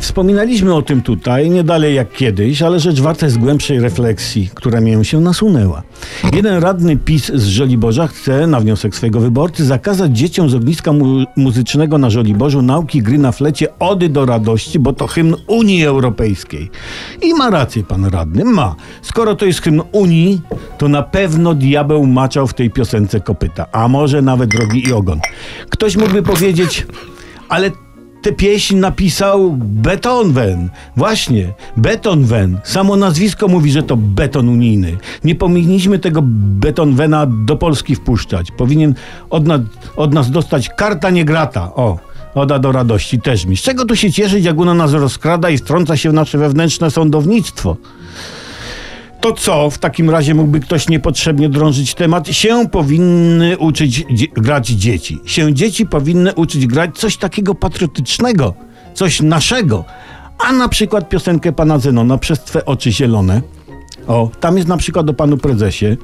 Wspominaliśmy o tym tutaj, nie dalej jak kiedyś, ale rzecz warta jest głębszej refleksji, która mię się nasunęła. Jeden radny PiS z Żoliborza chce, na wniosek swojego wyborcy, zakazać dzieciom z ogniska mu muzycznego na Żoliborzu nauki gry na flecie Ody do radości, bo to hymn Unii Europejskiej. I ma rację pan radny, ma. Skoro to jest hymn Unii, to na pewno diabeł maczał w tej piosence kopyta, a może nawet rogi i ogon. Ktoś mógłby powiedzieć, ale tę pieśń napisał Beethoven. Właśnie, Beethoven. Samo nazwisko mówi, że to beton unijny. Nie powinniśmy tego Beethovena do Polski wpuszczać. Powinien od, na, od nas dostać karta nie grata. O, oda do radości też mi. Z czego tu się cieszyć, jak ona nas rozkrada i wtrąca się w nasze wewnętrzne sądownictwo? To co, w takim razie mógłby ktoś niepotrzebnie drążyć temat? Się powinny uczyć dzie grać dzieci. Się dzieci powinny uczyć grać coś takiego patriotycznego, coś naszego. A na przykład piosenkę pana Zenona przez twe oczy zielone. O, tam jest na przykład o panu prezesie.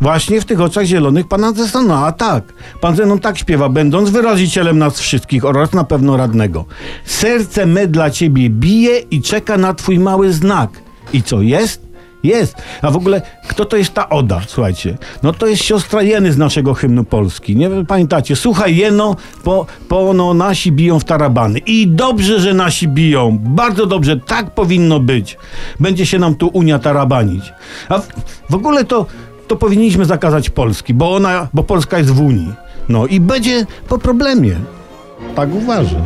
Właśnie w tych oczach zielonych pana Zenona, a tak. Pan Zenon tak śpiewa, będąc wyrazicielem nas wszystkich oraz na pewno radnego. Serce me dla ciebie bije i czeka na twój mały znak. I co jest? Jest. A w ogóle, kto to jest ta Oda? Słuchajcie. No to jest siostra Jeny z naszego hymnu Polski. Nie pamiętacie? Słuchaj Jeno, po, po no, nasi biją w tarabany. I dobrze, że nasi biją. Bardzo dobrze. Tak powinno być. Będzie się nam tu Unia tarabanić. A w, w ogóle to, to powinniśmy zakazać Polski, bo ona, bo Polska jest w Unii. No i będzie po problemie. Tak uważam.